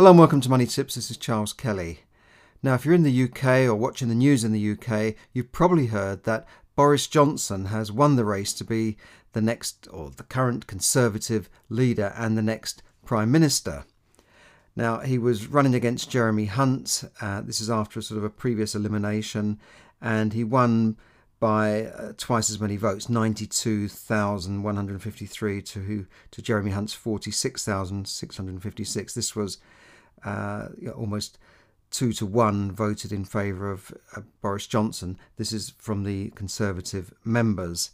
Hello and welcome to Money Tips. This is Charles Kelly. Now, if you're in the UK or watching the news in the UK, you've probably heard that Boris Johnson has won the race to be the next or the current Conservative leader and the next Prime Minister. Now, he was running against Jeremy Hunt. Uh, this is after a sort of a previous elimination, and he won by uh, twice as many votes 92,153 to, to Jeremy Hunt's 46,656. This was uh, almost two to one voted in favour of uh, Boris Johnson. This is from the Conservative members.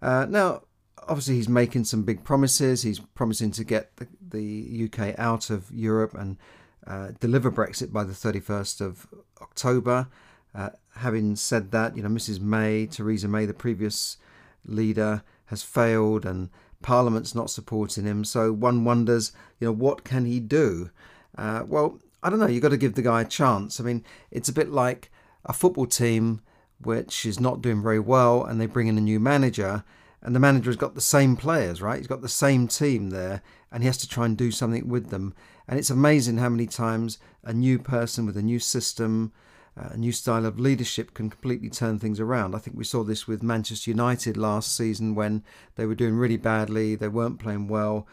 Uh, now, obviously, he's making some big promises. He's promising to get the, the UK out of Europe and uh, deliver Brexit by the 31st of October. Uh, having said that, you know, Mrs. May, Theresa May, the previous leader, has failed and Parliament's not supporting him. So one wonders, you know, what can he do? Uh, well, I don't know. You've got to give the guy a chance. I mean, it's a bit like a football team which is not doing very well, and they bring in a new manager, and the manager has got the same players, right? He's got the same team there, and he has to try and do something with them. And it's amazing how many times a new person with a new system, uh, a new style of leadership can completely turn things around. I think we saw this with Manchester United last season when they were doing really badly, they weren't playing well,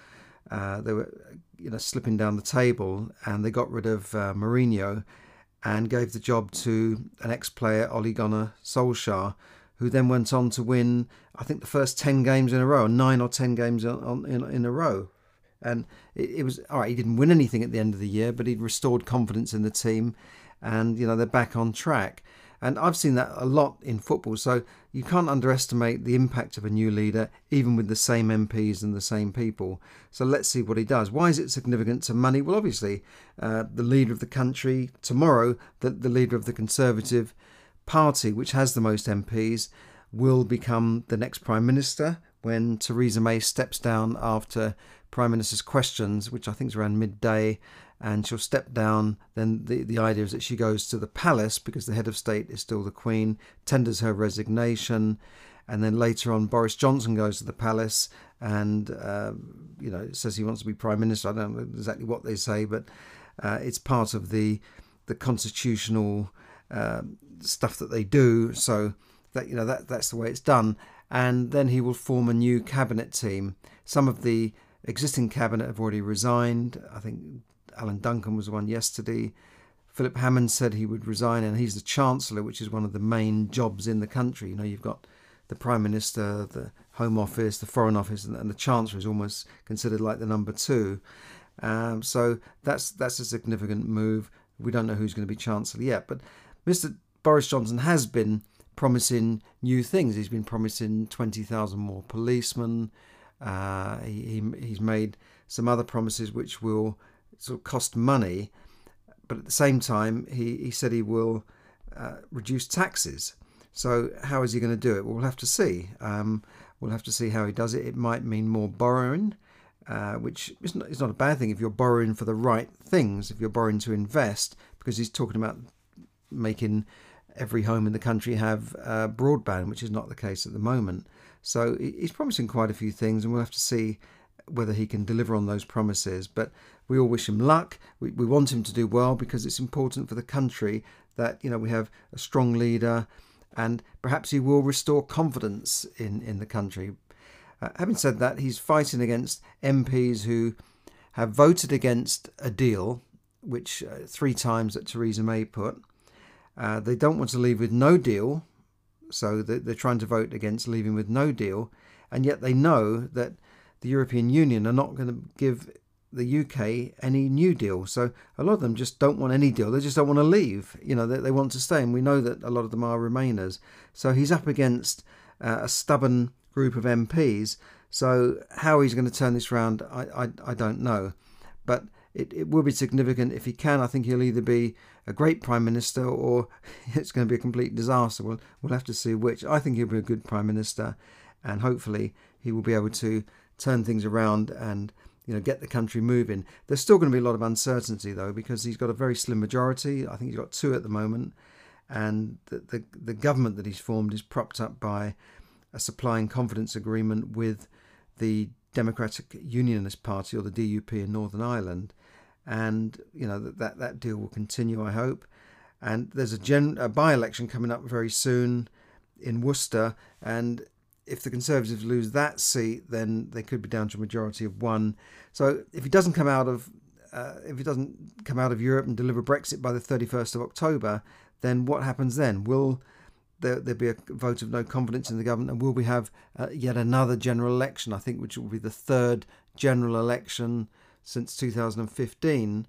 uh, they were you know slipping down the table, and they got rid of uh, Mourinho and gave the job to an ex-player Ole Gunnar Solskjaer, who then went on to win I think the first ten games in a row, nine or ten games on, in, in a row. And it, it was all right. He didn't win anything at the end of the year, but he'd restored confidence in the team, and you know they're back on track. And I've seen that a lot in football. So you can't underestimate the impact of a new leader, even with the same MPs and the same people. So let's see what he does. Why is it significant to money? Well, obviously, uh, the leader of the country tomorrow, the, the leader of the Conservative Party, which has the most MPs, will become the next Prime Minister when Theresa May steps down after Prime Minister's questions, which I think is around midday and she'll step down. Then the, the idea is that she goes to the palace because the head of state is still the Queen, tenders her resignation, and then later on Boris Johnson goes to the palace and uh, you know says he wants to be prime minister. I don't know exactly what they say, but uh, it's part of the the constitutional uh, stuff that they do. So that you know that that's the way it's done. And then he will form a new cabinet team. Some of the existing cabinet have already resigned. I think Alan Duncan was one yesterday. Philip Hammond said he would resign, and he's the Chancellor, which is one of the main jobs in the country. You know, you've got the Prime Minister, the Home Office, the Foreign Office, and, the Chancellor is almost considered like the number two. Um, so that's that's a significant move. We don't know who's going to be Chancellor yet, but Mr. Boris Johnson has been promising new things. He's been promising 20,000 more policemen. Uh, he, he's made some other promises which will sort of cost money, but at the same time, he, he said he will uh, reduce taxes. So, how is he going to do it? Well, we'll have to see. Um, we'll have to see how he does it. It might mean more borrowing, uh, which is not, is not a bad thing if you're borrowing for the right things, if you're borrowing to invest, because he's talking about making every home in the country have uh, broadband, which is not the case at the moment. So he's promising quite a few things, and we'll have to see whether he can deliver on those promises. But we all wish him luck. We, we want him to do well because it's important for the country that you know we have a strong leader, and perhaps he will restore confidence in in the country. Uh, having said that, he's fighting against MPs who have voted against a deal, which uh, three times that Theresa May put. Uh, they don't want to leave with no deal, so they're trying to vote against leaving with no deal, and yet they know that the European Union are not going to give the UK any new deal. So a lot of them just don't want any deal. They just don't want to leave. You know, they, they want to stay, and we know that a lot of them are Remainers. So he's up against uh, a stubborn group of MPs. So how he's going to turn this round, I, I, I don't know. But it, it will be significant if he can. I think he'll either be a great prime minister or it's going to be a complete disaster. We'll, we'll have to see which. I think he'll be a good prime minister, and hopefully he will be able to turn things around and you know get the country moving. There's still going to be a lot of uncertainty though because he's got a very slim majority. I think he's got two at the moment, and the the, the government that he's formed is propped up by a supply and confidence agreement with the Democratic Unionist Party or the DUP in Northern Ireland. and you know that that, that deal will continue. I hope. And there's a, gen, a by-election coming up very soon in Worcester, and if the Conservatives lose that seat, then they could be down to a majority of one. So if he doesn't come out of uh, if he doesn't come out of Europe and deliver Brexit by the 31st of October, then what happens then? Will there, there be a vote of no confidence in the government, and will we have uh, yet another general election? I think which will be the third general election since 2015,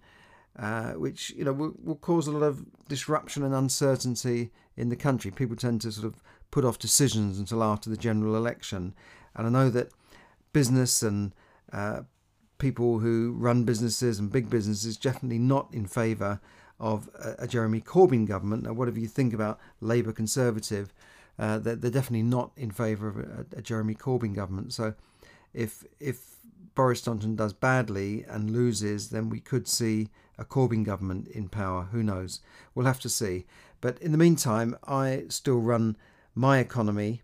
uh, which you know will, will cause a lot of disruption and uncertainty in the country. People tend to sort of put off decisions until after the general election, and I know that business and uh, people who run businesses and big businesses definitely not in favour of a, Jeremy Corbyn government. Now, whatever you think about Labour Conservative, uh, they're, they're, definitely not in favour of a, a, Jeremy Corbyn government. So, if if Boris Johnson does badly and loses, then we could see a Corbyn government in power. Who knows? We'll have to see. But in the meantime, I still run my economy,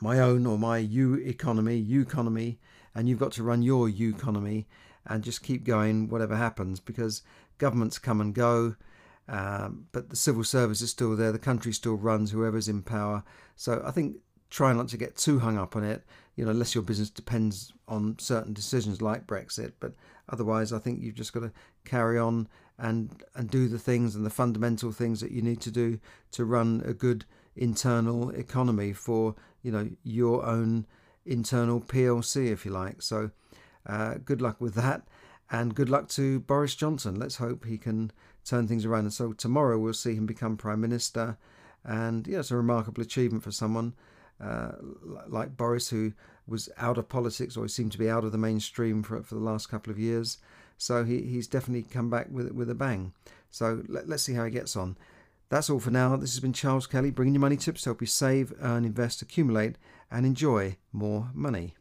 my own or my U economy, U economy, and you've got to run your U economy and just keep going whatever happens because governments come and go. Um, but the civil service is still there, the country still runs, whoever's in power. So I think try not to get too hung up on it, you know, unless your business depends on certain decisions like Brexit. But otherwise, I think you've just got to carry on and and do the things and the fundamental things that you need to do to run a good internal economy for you know your own internal PLC, if you like. So, uh, good luck with that, and good luck to Boris Johnson. Let's hope he can turn things around. And so tomorrow we'll see him become prime minister, and yeah, it's a remarkable achievement for someone uh, like Boris, who was out of politics or seemed to be out of the mainstream for for the last couple of years. So he, he's definitely come back with with a bang. So let, let's see how he gets on. That's all for now. This has been Charles Kelly bringing you money tips to help you save, earn, invest, accumulate, and enjoy more money.